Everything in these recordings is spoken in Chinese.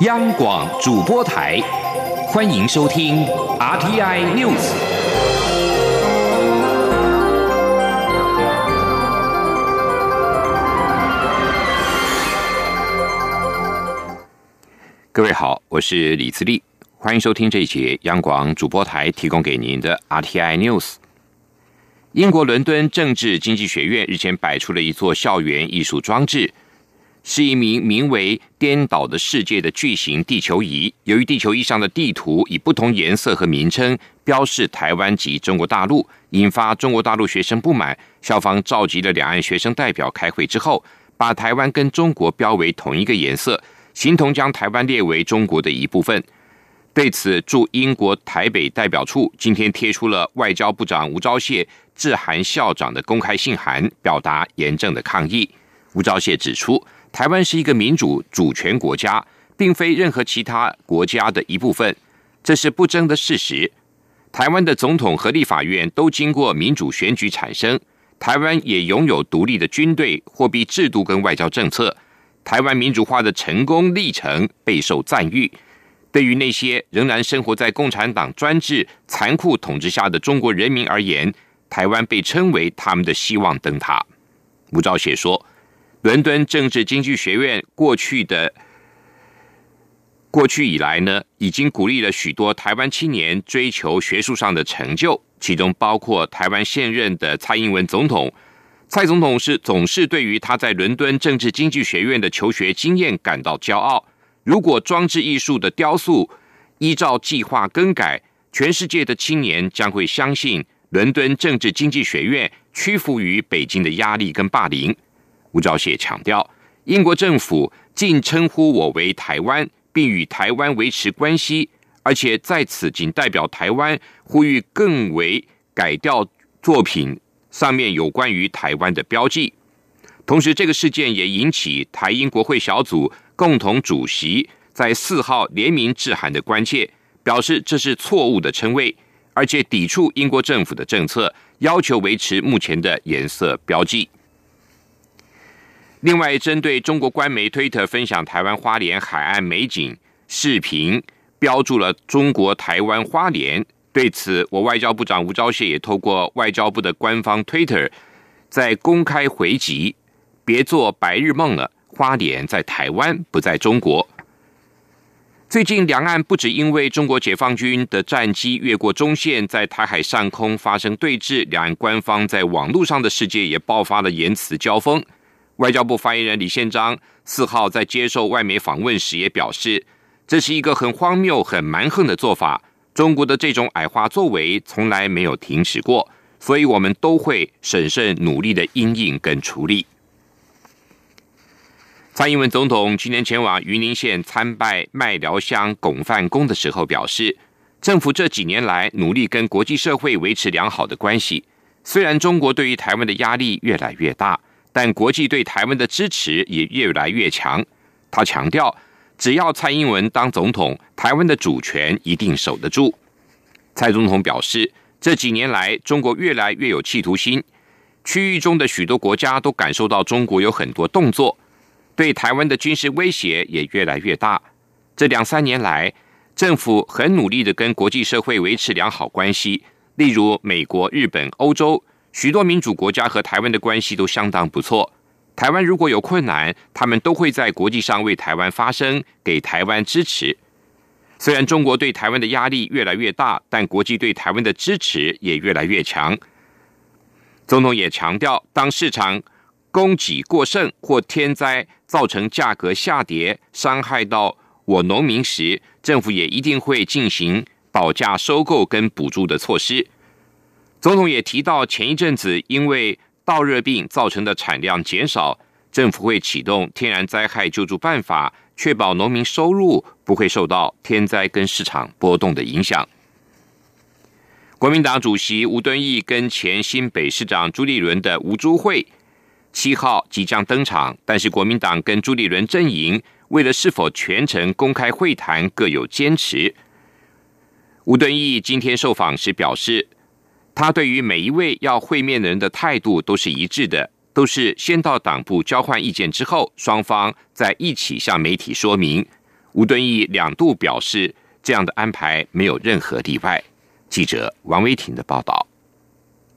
央广主播台，欢迎收听 RTI News。各位好，我是李自立，欢迎收听这一节央广主播台提供给您的 RTI News。英国伦敦政治经济学院日前摆出了一座校园艺术装置。是一名名为“颠倒的世界”的巨型地球仪。由于地球仪上的地图以不同颜色和名称标示台湾及中国大陆，引发中国大陆学生不满。校方召集了两岸学生代表开会之后，把台湾跟中国标为同一个颜色，形同将台湾列为中国的一部分。对此，驻英国台北代表处今天贴出了外交部长吴钊燮致函校长的公开信函，表达严正的抗议。吴钊燮指出。台湾是一个民主主权国家，并非任何其他国家的一部分，这是不争的事实。台湾的总统和立法院都经过民主选举产生，台湾也拥有独立的军队、货币制度跟外交政策。台湾民主化的成功历程备受赞誉。对于那些仍然生活在共产党专制残酷统治下的中国人民而言，台湾被称为他们的希望灯塔。吴钊燮说。伦敦政治经济学院过去的过去以来呢，已经鼓励了许多台湾青年追求学术上的成就，其中包括台湾现任的蔡英文总统。蔡总统是总是对于他在伦敦政治经济学院的求学经验感到骄傲。如果装置艺术的雕塑依照计划更改，全世界的青年将会相信伦敦政治经济学院屈服于北京的压力跟霸凌。吴钊燮强调，英国政府竟称呼我为台湾，并与台湾维持关系，而且在此仅代表台湾呼吁更为改掉作品上面有关于台湾的标记。同时，这个事件也引起台英国会小组共同主席在四号联名致函的关切，表示这是错误的称谓，而且抵触英国政府的政策，要求维持目前的颜色标记。另外，针对中国官媒推特分享台湾花莲海岸美景视频，标注了中国台湾花莲。对此，我外交部长吴钊燮也透过外交部的官方推特，在公开回击：别做白日梦了，花莲在台湾，不在中国。最近，两岸不止因为中国解放军的战机越过中线，在台海上空发生对峙，两岸官方在网络上的世界也爆发了言辞交锋。外交部发言人李宪章四号在接受外媒访问时也表示，这是一个很荒谬、很蛮横的做法。中国的这种矮化作为从来没有停止过，所以我们都会审慎努力的应应跟处理。蔡英文总统今年前往云林县参拜麦寮乡巩范宫的时候表示，政府这几年来努力跟国际社会维持良好的关系，虽然中国对于台湾的压力越来越大。但国际对台湾的支持也越来越强。他强调，只要蔡英文当总统，台湾的主权一定守得住。蔡总统表示，这几年来，中国越来越有企图心，区域中的许多国家都感受到中国有很多动作，对台湾的军事威胁也越来越大。这两三年来，政府很努力的跟国际社会维持良好关系，例如美国、日本、欧洲。许多民主国家和台湾的关系都相当不错。台湾如果有困难，他们都会在国际上为台湾发声，给台湾支持。虽然中国对台湾的压力越来越大，但国际对台湾的支持也越来越强。总统也强调，当市场供给过剩或天灾造成价格下跌，伤害到我农民时，政府也一定会进行保价收购跟补助的措施。总统也提到，前一阵子因为稻热病造成的产量减少，政府会启动天然灾害救助办法，确保农民收入不会受到天灾跟市场波动的影响。国民党主席吴敦义跟前新北市长朱立伦的吴朱会七号即将登场，但是国民党跟朱立伦阵营为了是否全程公开会谈各有坚持。吴敦义今天受访时表示。他对于每一位要会面的人的态度都是一致的，都是先到党部交换意见之后，双方再一起向媒体说明。吴敦义两度表示，这样的安排没有任何例外。记者王维婷的报道。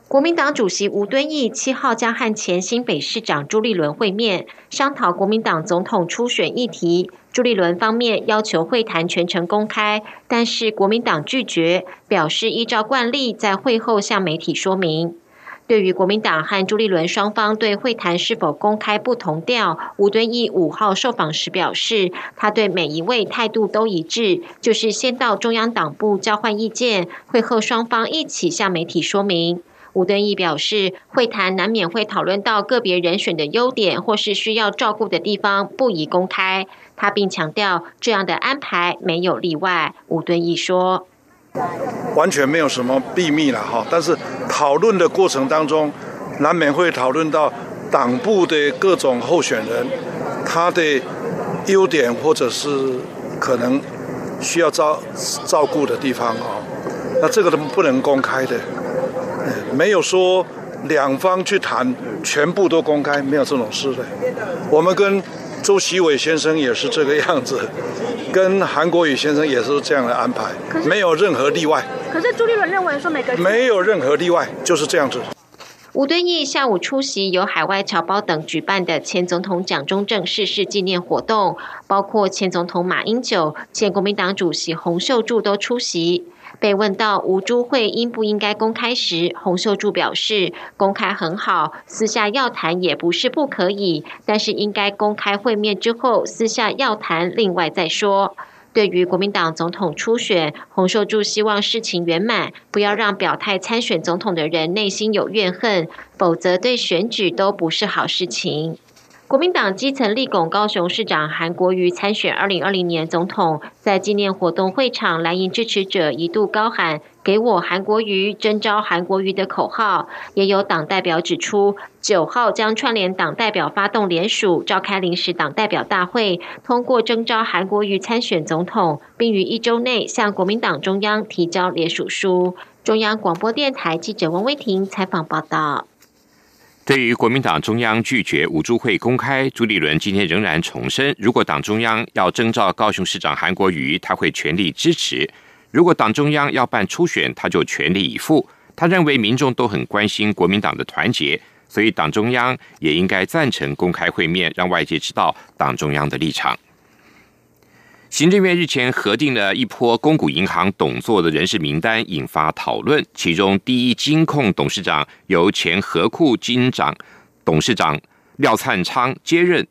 国民党主席吴敦义七号将和前新北市长朱立伦会面，商讨国民党总统初选议题。朱立伦方面要求会谈全程公开，但是国民党拒绝，表示依照惯例在会后向媒体说明。对于国民党和朱立伦双方对会谈是否公开不同调，吴敦义五号受访时表示，他对每一位态度都一致，就是先到中央党部交换意见，会后双方一起向媒体说明。吴敦义表示，会谈难免会讨论到个别人选的优点或是需要照顾的地方，不宜公开。他并强调，这样的安排没有例外。吴敦义说：“完全没有什么秘密了哈，但是讨论的过程当中，难免会讨论到党部的各种候选人他的优点或者是可能需要照照顾的地方啊，那这个都不能公开的。”没有说两方去谈全部都公开，没有这种事的。我们跟周习伟先生也是这个样子，跟韩国瑜先生也是这样的安排，没有任何例外。可是朱立伦认为说每个没有任何例外，就是这样子。吴敦义下午出席由海外侨胞等举办的前总统蒋中正逝世纪念活动，包括前总统马英九、前国民党主席洪秀柱都出席。被问到吴朱会应不应该公开时，洪秀柱表示，公开很好，私下要谈也不是不可以，但是应该公开会面之后，私下要谈另外再说。对于国民党总统初选，洪秀柱希望事情圆满，不要让表态参选总统的人内心有怨恨，否则对选举都不是好事情。国民党基层立拱高雄市长韩国瑜参选二零二零年总统，在纪念活动会场，蓝营支持者一度高喊“给我韩国瑜，征召韩国瑜”的口号。也有党代表指出，九号将串联党代表发动联署，召开临时党代表大会，通过征召韩国瑜参选总统，并于一周内向国民党中央提交联署书。中央广播电台记者王威婷采访报道。对于国民党中央拒绝五珠会公开，朱立伦今天仍然重申，如果党中央要征召高雄市长韩国瑜，他会全力支持；如果党中央要办初选，他就全力以赴。他认为民众都很关心国民党的团结，所以党中央也应该赞成公开会面，让外界知道党中央的立场。行政院日前核定了一波公股银行董座的人事名单，引发讨论。其中，第一金控董事长由前和库金长董事长廖灿昌接任，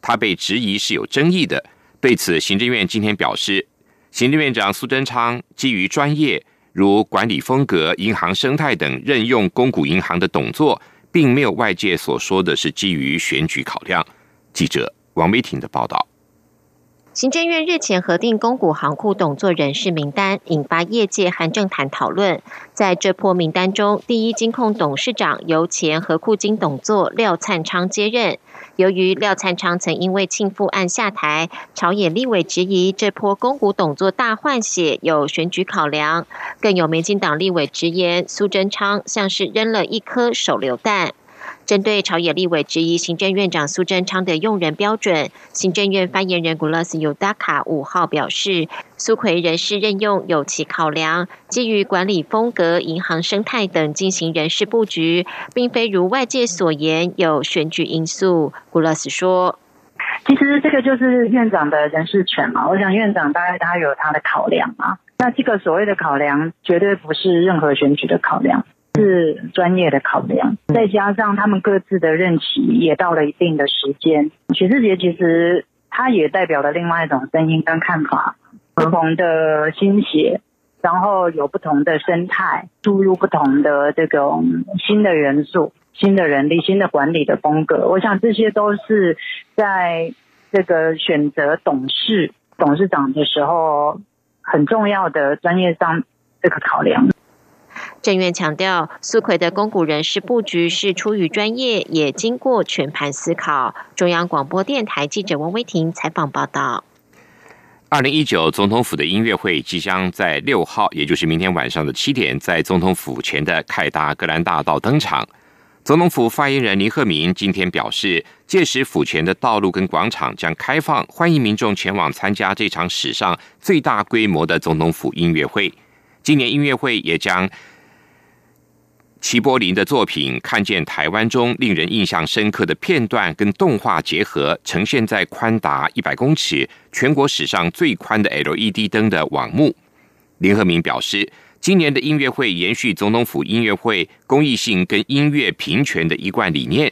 他被质疑是有争议的。对此，行政院今天表示，行政院长苏贞昌基于专业，如管理风格、银行生态等，任用公股银行的董座，并没有外界所说的是基于选举考量。记者王美婷的报道。行政院日前核定公股行库董座人事名单，引发业界和政坛讨论。在这波名单中，第一金控董事长由前和库金董座廖灿昌接任。由于廖灿昌曾因为庆父案下台，朝野立委质疑这波公股董座大换血有选举考量。更有民进党立委直言，苏贞昌像是扔了一颗手榴弹。针对朝野立委质疑行政院长苏贞昌的用人标准，行政院发言人古勒斯尤达卡五号表示，苏奎人事任用有其考量，基于管理风格、银行生态等进行人事布局，并非如外界所言有选举因素。古勒斯说：“其实这个就是院长的人事权嘛，我想院长大概他有他的考量啊，那这个所谓的考量绝对不是任何选举的考量。”是专业的考量，再加上他们各自的任期也到了一定的时间。许世杰其实他也代表了另外一种声音跟看法，不同的心血，然后有不同的生态，注入不同的这种新的元素、新的人力、新的管理的风格。我想这些都是在这个选择董事、董事长的时候很重要的专业上这个考量。政院强调，苏奎的公股人事布局是出于专业，也经过全盘思考。中央广播电台记者王威婷采访报道。二零一九总统府的音乐会即将在六号，也就是明天晚上的七点，在总统府前的凯达格兰大道登场。总统府发言人林鹤明今天表示，届时府前的道路跟广场将开放，欢迎民众前往参加这场史上最大规模的总统府音乐会。今年音乐会也将齐柏林的作品《看见台湾》中令人印象深刻的片段跟动画结合，呈现在宽达一百公尺、全国史上最宽的 LED 灯的网幕。林鹤明表示。今年的音乐会延续总统府音乐会公益性跟音乐平权的一贯理念，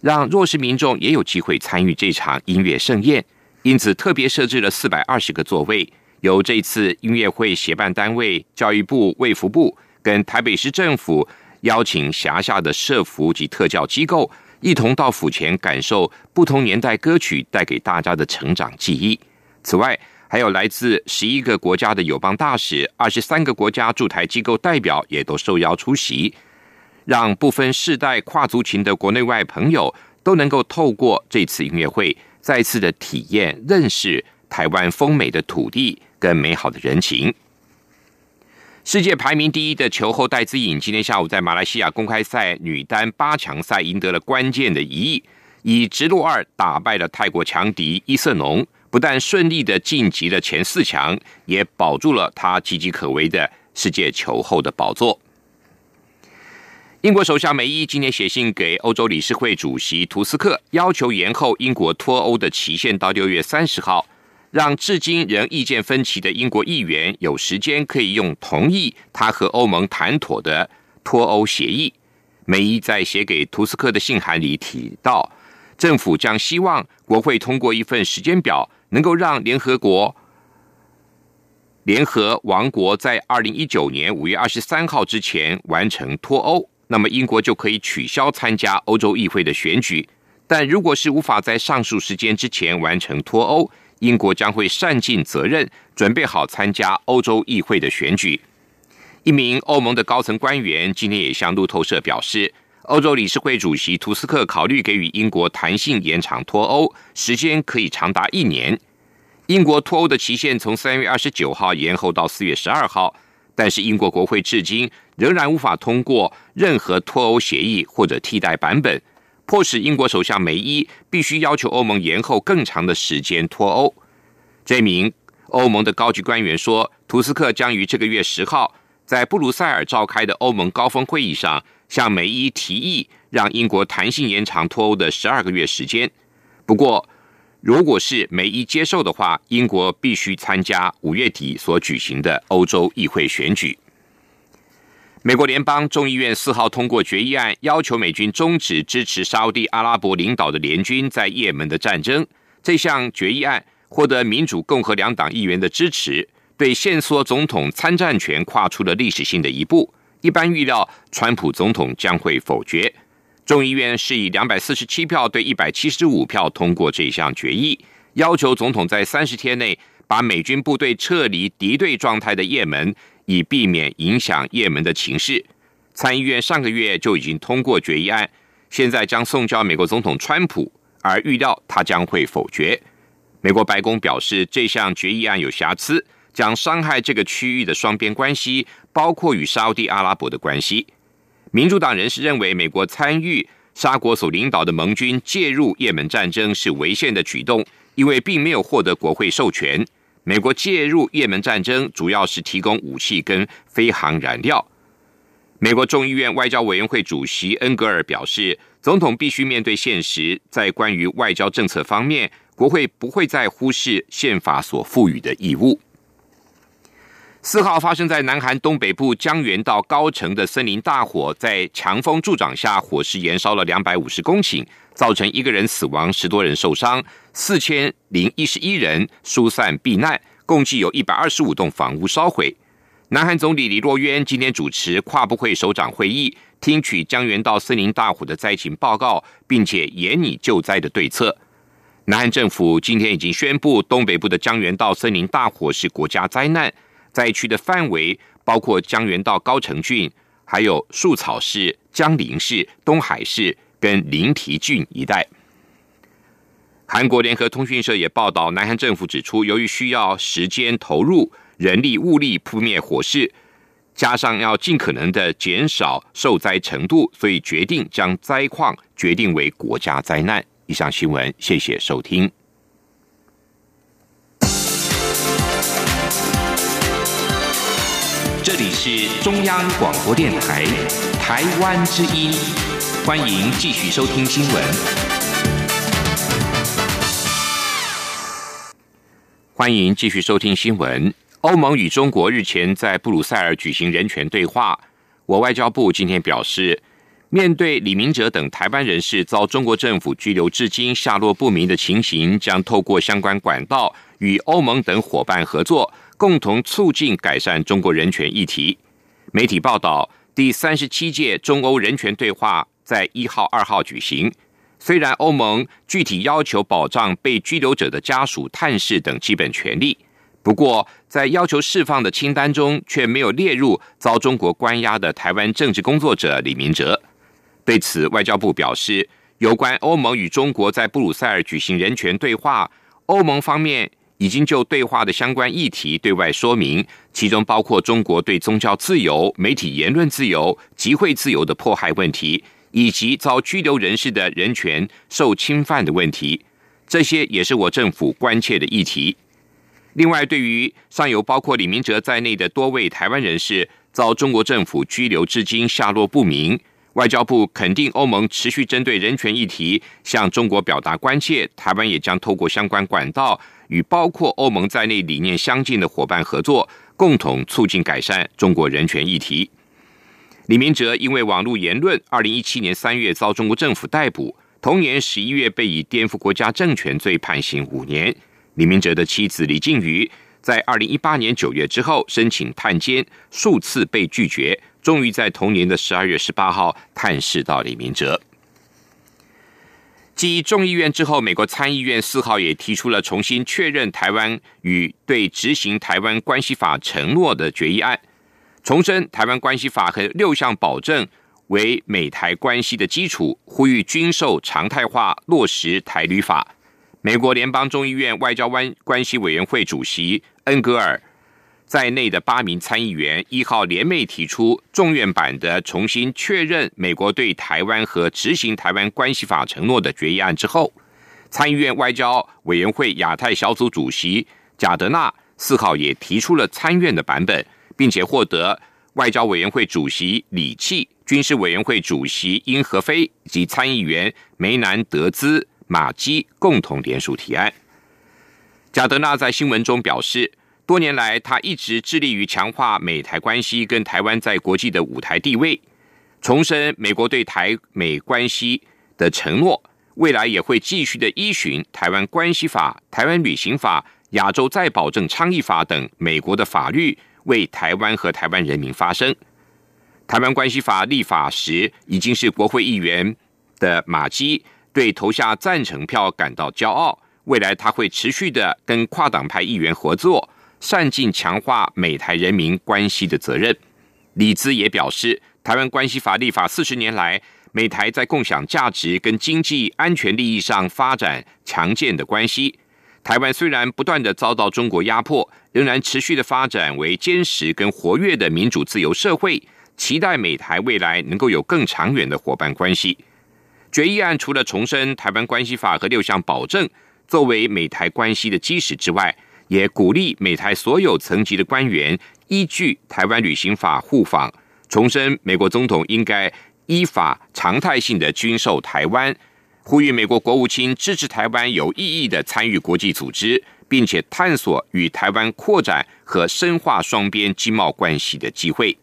让弱势民众也有机会参与这场音乐盛宴。因此，特别设置了四百二十个座位，由这次音乐会协办单位教育部、卫福部跟台北市政府邀请辖下的社服及特教机构，一同到府前感受不同年代歌曲带给大家的成长记忆。此外，还有来自十一个国家的友邦大使，二十三个国家驻台机构代表也都受邀出席，让不分世代、跨族群的国内外朋友都能够透过这次音乐会，再次的体验、认识台湾丰美的土地跟美好的人情。世界排名第一的球后戴资颖，今天下午在马来西亚公开赛女单八强赛赢得了关键的一役，以直落二打败了泰国强敌伊瑟农。不但顺利的晋级了前四强，也保住了他岌岌可危的世界球后的宝座。英国首相梅伊今天写信给欧洲理事会主席图斯克，要求延后英国脱欧的期限到六月三十号，让至今仍意见分歧的英国议员有时间可以用同意他和欧盟谈妥的脱欧协议。梅伊在写给图斯克的信函里提到，政府将希望国会通过一份时间表。能够让联合国联合王国在二零一九年五月二十三号之前完成脱欧，那么英国就可以取消参加欧洲议会的选举。但如果是无法在上述时间之前完成脱欧，英国将会善尽责任，准备好参加欧洲议会的选举。一名欧盟的高层官员今天也向路透社表示。欧洲理事会主席图斯克考虑给予英国弹性延长脱欧时间，可以长达一年。英国脱欧的期限从三月二十九号延后到四月十二号，但是英国国会至今仍然无法通过任何脱欧协议或者替代版本，迫使英国首相梅伊必须要求欧盟延后更长的时间脱欧。这名欧盟的高级官员说，图斯克将于这个月十号在布鲁塞尔召开的欧盟高峰会议上。向梅伊提议让英国弹性延长脱欧的十二个月时间。不过，如果是梅伊接受的话，英国必须参加五月底所举行的欧洲议会选举。美国联邦众议院四号通过决议案，要求美军终止支持沙地阿拉伯领导的联军在也门的战争。这项决议案获得民主、共和两党议员的支持，对限缩总统参战权跨出了历史性的一步。一般预料，川普总统将会否决。众议院是以两百四十七票对一百七十五票通过这项决议，要求总统在三十天内把美军部队撤离敌对状态的也门，以避免影响也门的情势。参议院上个月就已经通过决议案，现在将送交美国总统川普，而预料他将会否决。美国白宫表示，这项决议案有瑕疵。将伤害这个区域的双边关系，包括与沙地阿拉伯的关系。民主党人士认为，美国参与沙国所领导的盟军介入也门战争是违宪的举动，因为并没有获得国会授权。美国介入也门战争主要是提供武器跟飞航燃料。美国众议院外交委员会主席恩格尔表示，总统必须面对现实，在关于外交政策方面，国会不会再忽视宪法所赋予的义务。四号发生在南韩东北部江原道高城的森林大火，在强风助长下，火势延烧了两百五十公顷，造成一个人死亡，十多人受伤，四千零一十一人疏散避难，共计有一百二十五栋房屋烧毁。南韩总理李洛渊今天主持跨部会首长会议，听取江原道森林大火的灾情报告，并且严拟救灾的对策。南韩政府今天已经宣布，东北部的江原道森林大火是国家灾难。灾区的范围包括江原道高城郡，还有树草市、江陵市、东海市跟临提郡一带。韩国联合通讯社也报道，南韩政府指出，由于需要时间投入人力物力扑灭火势，加上要尽可能的减少受灾程度，所以决定将灾况决定为国家灾难。以上新闻，谢谢收听。是中央广播电台台湾之音，欢迎继续收听新闻。欢迎继续收听新闻。欧盟与中国日前在布鲁塞尔举行人权对话。我外交部今天表示，面对李明哲等台湾人士遭中国政府拘留至今下落不明的情形，将透过相关管道与欧盟等伙伴合作，共同促进改善中国人权议题。媒体报道，第三十七届中欧人权对话在一号、二号举行。虽然欧盟具体要求保障被拘留者的家属探视等基本权利。不过，在要求释放的清单中，却没有列入遭中国关押的台湾政治工作者李明哲。对此，外交部表示，有关欧盟与中国在布鲁塞尔举行人权对话，欧盟方面已经就对话的相关议题对外说明，其中包括中国对宗教自由、媒体言论自由、集会自由的迫害问题，以及遭拘留人士的人权受侵犯的问题。这些也是我政府关切的议题。另外，对于上游包括李明哲在内的多位台湾人士遭中国政府拘留至今下落不明，外交部肯定欧盟持续针对人权议题向中国表达关切，台湾也将透过相关管道与包括欧盟在内理念相近的伙伴合作，共同促进改善中国人权议题。李明哲因为网络言论，二零一七年三月遭中国政府逮捕，同年十一月被以颠覆国家政权罪判刑五年。李明哲的妻子李静瑜在二零一八年九月之后申请探监，数次被拒绝，终于在同年的十二月十八号探视到李明哲。继众议院之后，美国参议院四号也提出了重新确认台湾与对执行台湾关系法承诺的决议案，重申台湾关系法和六项保证为美台关系的基础，呼吁军售常态化落实台旅法。美国联邦众议院外交关关系委员会主席恩格尔在内的八名参议员一号联袂提出众院版的重新确认美国对台湾和执行台湾关系法承诺的决议案之后，参议院外交委员会亚太小组主席贾德纳四号也提出了参院的版本，并且获得外交委员会主席李契、军事委员会主席殷和飞及参议员梅南德兹。马基共同联署提案。贾德纳在新闻中表示，多年来他一直致力于强化美台关系跟台湾在国际的舞台地位，重申美国对台美关系的承诺，未来也会继续的依循《台湾关系法》《台湾旅行法》《亚洲再保证倡议法》等美国的法律，为台湾和台湾人民发声。《台湾关系法》立法时已经是国会议员的马基。对投下赞成票感到骄傲，未来他会持续的跟跨党派议员合作，善尽强化美台人民关系的责任。李兹也表示，台湾关系法立法四十年来，美台在共享价值跟经济安全利益上发展强健的关系。台湾虽然不断的遭到中国压迫，仍然持续的发展为坚实跟活跃的民主自由社会，期待美台未来能够有更长远的伙伴关系。决议案除了重申台湾关系法和六项保证作为美台关系的基石之外，也鼓励美台所有层级的官员依据台湾旅行法互访，重申美国总统应该依法常态性的军售台湾，呼吁美国国务卿支持台湾有意义的参与国际组织，并且探索与台湾扩展和深化双边经贸关系的机会。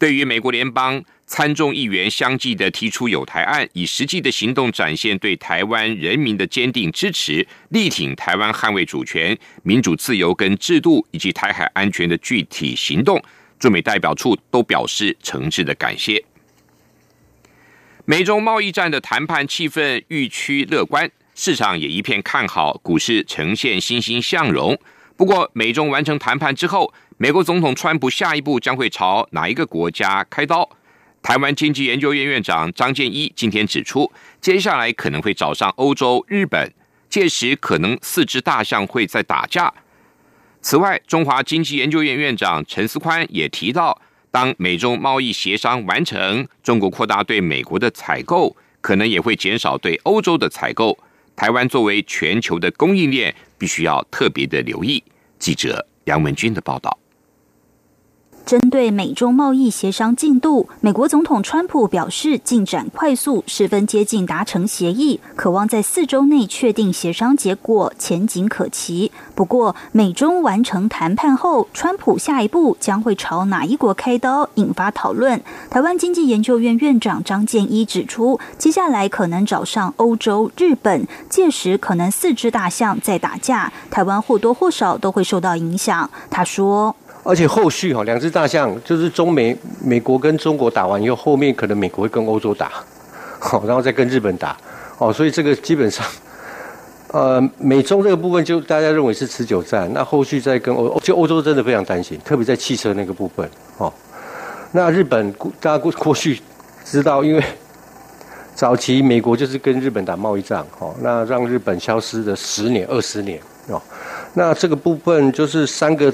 对于美国联邦。参众议员相继的提出有台案，以实际的行动展现对台湾人民的坚定支持，力挺台湾捍卫主权、民主自由跟制度以及台海安全的具体行动。驻美代表处都表示诚挚的感谢。美中贸易战的谈判气氛愈趋乐观，市场也一片看好，股市呈现欣欣向荣。不过，美中完成谈判之后，美国总统川普下一步将会朝哪一个国家开刀？台湾经济研究院院长张建一今天指出，接下来可能会找上欧洲、日本，届时可能四只大象会在打架。此外，中华经济研究院院长陈思宽也提到，当美中贸易协商完成，中国扩大对美国的采购，可能也会减少对欧洲的采购。台湾作为全球的供应链，必须要特别的留意。记者杨文军的报道。针对美中贸易协商进度，美国总统川普表示进展快速，十分接近达成协议，渴望在四周内确定协商结果，前景可期。不过，美中完成谈判后，川普下一步将会朝哪一国开刀，引发讨论。台湾经济研究院院长张建一指出，接下来可能找上欧洲、日本，届时可能四只大象在打架，台湾或多或少都会受到影响。他说。而且后续哈，两只大象就是中美美国跟中国打完以后，后面可能美国会跟欧洲打，好，然后再跟日本打，哦，所以这个基本上，呃，美中这个部分就大家认为是持久战，那后续再跟欧，就欧洲真的非常担心，特别在汽车那个部分，哦，那日本大家过过去知道，因为早期美国就是跟日本打贸易战，哦，那让日本消失了十年、二十年，哦。那这个部分就是三个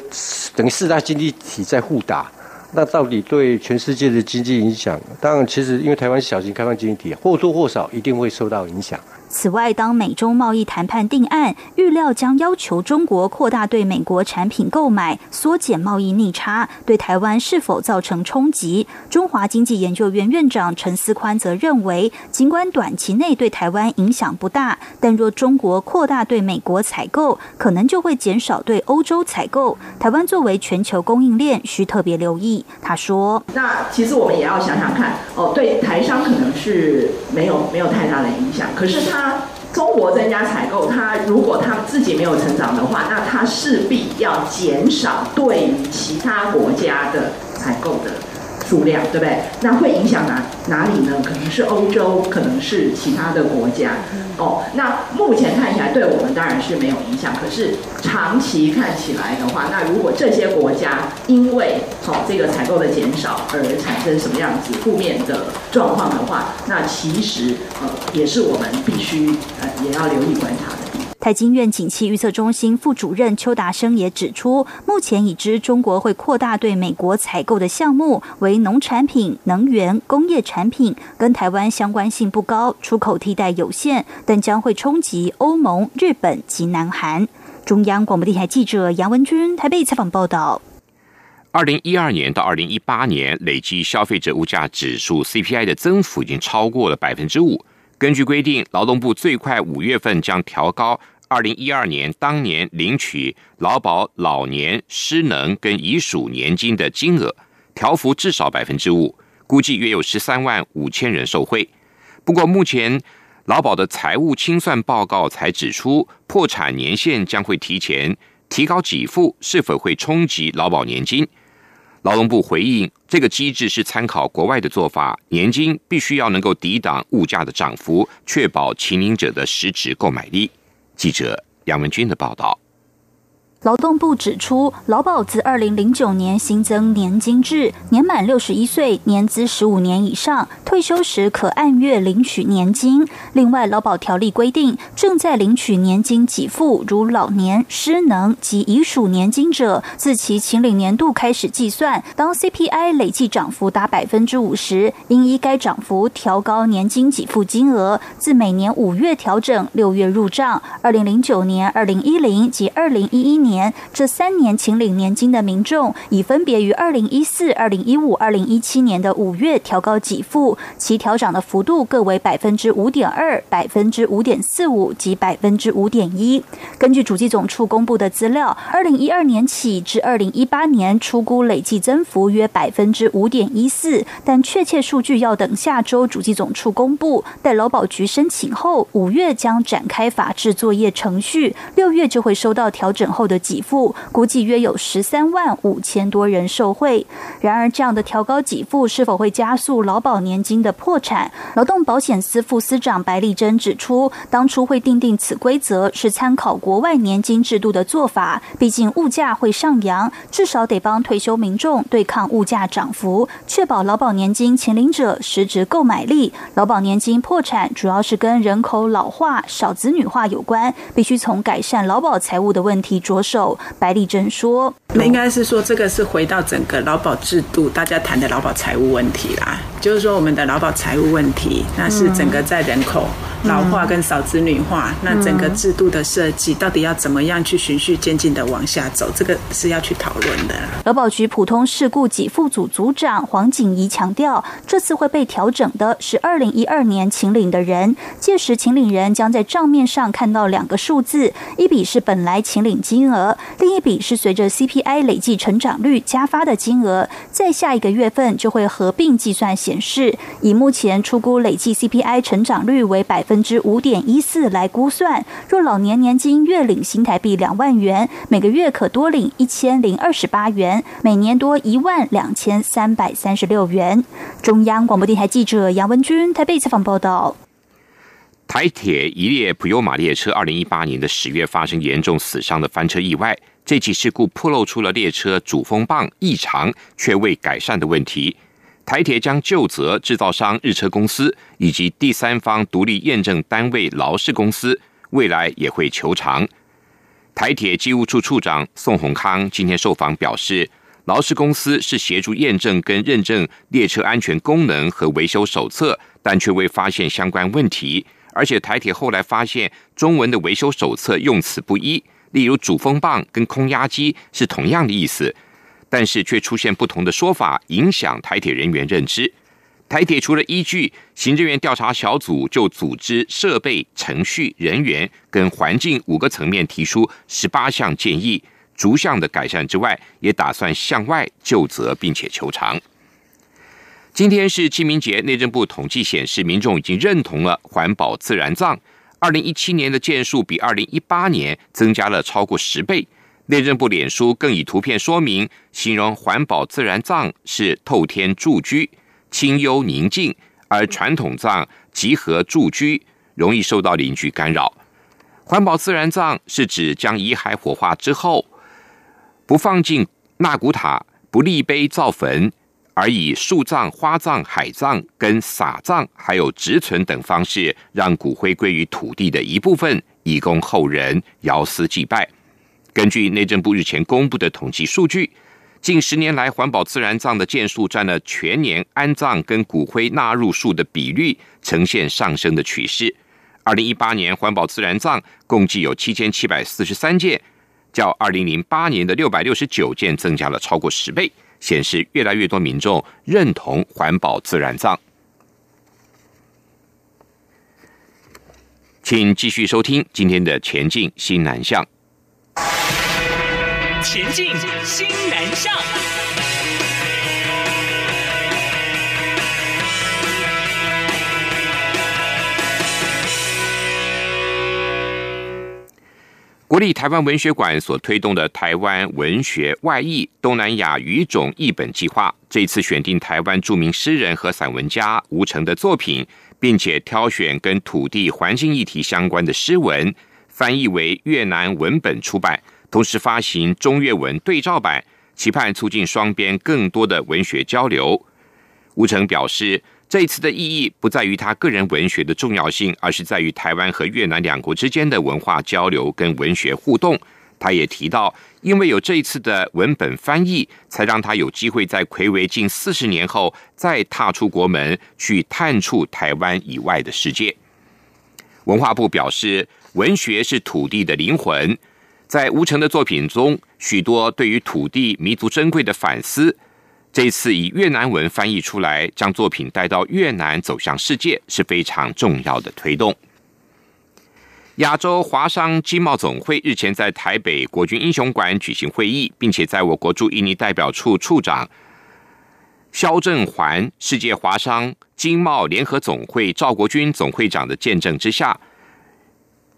等于四大经济体在互打，那到底对全世界的经济影响？当然，其实因为台湾是小型开放经济体，或多或少一定会受到影响。此外，当美中贸易谈判定案，预料将要求中国扩大对美国产品购买，缩减贸易逆差，对台湾是否造成冲击？中华经济研究院院长陈思宽则认为，尽管短期内对台湾影响不大，但若中国扩大对美国采购，可能就会减少对欧洲采购。台湾作为全球供应链，需特别留意。他说：“那其实我们也要想想看，哦，对台商可能是没有没有太大的影响，可是他。”中国增加采购，他如果他自己没有成长的话，那他势必要减少对于其他国家的采购的。数量对不对？那会影响哪哪里呢？可能是欧洲，可能是其他的国家。哦，那目前看起来对我们当然是没有影响。可是长期看起来的话，那如果这些国家因为好这个采购的减少而产生什么样子负面的状况的话，那其实呃也是我们必须呃也要留意观察的。台经院景气预测中心副主任邱达生也指出，目前已知中国会扩大对美国采购的项目为农产品、能源、工业产品，跟台湾相关性不高，出口替代有限，但将会冲击欧盟、日本及南韩。中央广播电台记者杨文君台北采访报道。二零一二年到二零一八年累计消费者物价指数 CPI 的增幅已经超过了百分之五。根据规定，劳动部最快五月份将调高。二零一二年当年领取劳保老年失能跟遗属年金的金额调幅至少百分之五，估计约有十三万五千人受惠。不过，目前劳保的财务清算报告才指出，破产年限将会提前，提高给付是否会冲击劳保年金？劳动部回应，这个机制是参考国外的做法，年金必须要能够抵挡物价的涨幅，确保勤领者的实质购买力。记者杨文军的报道。劳动部指出，劳保自二零零九年新增年金制，年满六十一岁、年资十五年以上，退休时可按月领取年金。另外，劳保条例规定，正在领取年金给付，如老年、失能及遗属年金者，自其请领年度开始计算，当 CPI 累计涨幅达百分之五十，应依该涨幅调高年金给付金额，自每年五月调整，六月入账。二零零九年、二零一零及二零一一年。年这三年请领年金的民众，已分别于二零一四、二零一五、二零一七年的五月调高给付，其调涨的幅度各为百分之五点二、百分之五点四五及百分之五点一。根据主计总处公布的资料，二零一二年起至二零一八年出估累计增幅约百分之五点一四，但确切数据要等下周主计总处公布。待劳保局申请后，五月将展开法制作业程序，六月就会收到调整后的。给付估计约有十三万五千多人受惠。然而，这样的调高给付是否会加速劳保年金的破产？劳动保险司副司长白丽珍指出，当初会定定此规则是参考国外年金制度的做法。毕竟物价会上扬，至少得帮退休民众对抗物价涨幅，确保劳保年金请领者实质购买力。劳保年金破产主要是跟人口老化、少子女化有关，必须从改善劳保财务的问题着手。手白丽珍说：“那应该是说这个是回到整个劳保制度，大家谈的劳保财务问题啦。就是说我们的劳保财务问题，那是整个在人口老化跟少子女化，那整个制度的设计到底要怎么样去循序渐进的往下走，这个是要去讨论的。”劳保局普通事故给付组组长黄景怡强调，这次会被调整的是二零一二年请领的人，届时请领人将在账面上看到两个数字，一笔是本来请领金额，另一笔是随着 CPI 累计成长率加发的金额，在下一个月份就会合并计算显示。以目前出估累计 CPI 成长率为百分之五点一四来估算，若老年年金月领新台币两万元，每个月可多领一千零二十八元，每年多一万两千三百三十六元。中央广播电台记者杨文君台北采访报道。台铁一列普悠玛列车，二零一八年的十月发生严重死伤的翻车意外。这起事故暴露出了列车主风棒异常却未改善的问题。台铁将就责制造商日车公司以及第三方独立验证单位劳氏公司，未来也会求偿。台铁机务处处长宋宏康今天受访表示，劳氏公司是协助验证跟认证列车安全功能和维修手册，但却未发现相关问题。而且台铁后来发现中文的维修手册用词不一，例如主风棒跟空压机是同样的意思，但是却出现不同的说法，影响台铁人员认知。台铁除了依据行政院调查小组就组织、设备、程序、人员跟环境五个层面提出十八项建议，逐项的改善之外，也打算向外就责并且求偿。今天是清明节，内政部统计显示，民众已经认同了环保自然葬。二零一七年的件数比二零一八年增加了超过十倍。内政部脸书更以图片说明，形容环保自然葬是透天住居，清幽宁静；而传统葬集合住居，容易受到邻居干扰。环保自然葬是指将遗骸火化之后，不放进纳古塔，不立碑造坟。而以树葬、花葬、海葬跟撒葬，还有植存等方式，让骨灰归于土地的一部分，以供后人遥思祭拜。根据内政部日前公布的统计数据，近十年来环保自然葬的件数占了全年安葬跟骨灰纳入数的比率，呈现上升的趋势。二零一八年环保自然葬共计有七千七百四十三件，较二零零八年的六百六十九件增加了超过十倍。显示越来越多民众认同环保自然葬，请继续收听今天的《前进新南向》。前进新南向。国立台湾文学馆所推动的台湾文学外译东南亚语种译本计划，这次选定台湾著名诗人和散文家吴成的作品，并且挑选跟土地环境议题相关的诗文，翻译为越南文本出版，同时发行中越文对照版，期盼促进双边更多的文学交流。吴成表示。这一次的意义不在于他个人文学的重要性，而是在于台湾和越南两国之间的文化交流跟文学互动。他也提到，因为有这一次的文本翻译，才让他有机会在魁违近四十年后再踏出国门，去探触台湾以外的世界。文化部表示，文学是土地的灵魂，在吴成的作品中，许多对于土地弥足珍贵的反思。这次以越南文翻译出来，将作品带到越南，走向世界是非常重要的推动。亚洲华商经贸总会日前在台北国军英雄馆举行会议，并且在我国驻印尼代表处处长肖正环、世界华商经贸联合总会赵国军总会长的见证之下。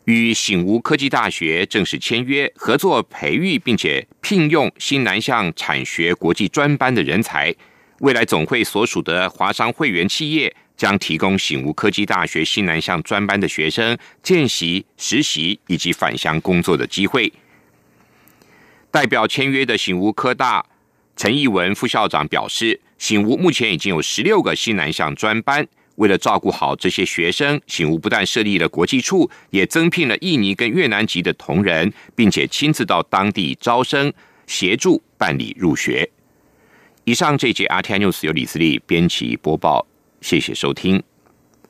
与醒吾科技大学正式签约合作，培育并且聘用新南向产学国际专班的人才。未来总会所属的华商会员企业将提供醒吾科技大学新南向专班的学生见习、实习以及返乡工作的机会。代表签约的醒吾科大陈义文副校长表示，醒吾目前已经有十六个新南向专班。为了照顾好这些学生，醒悟不但设立了国际处，也增聘了印尼跟越南籍的同仁，并且亲自到当地招生，协助办理入学。以上这节 RTI News 由李思利编辑播报，谢谢收听。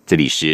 这里是。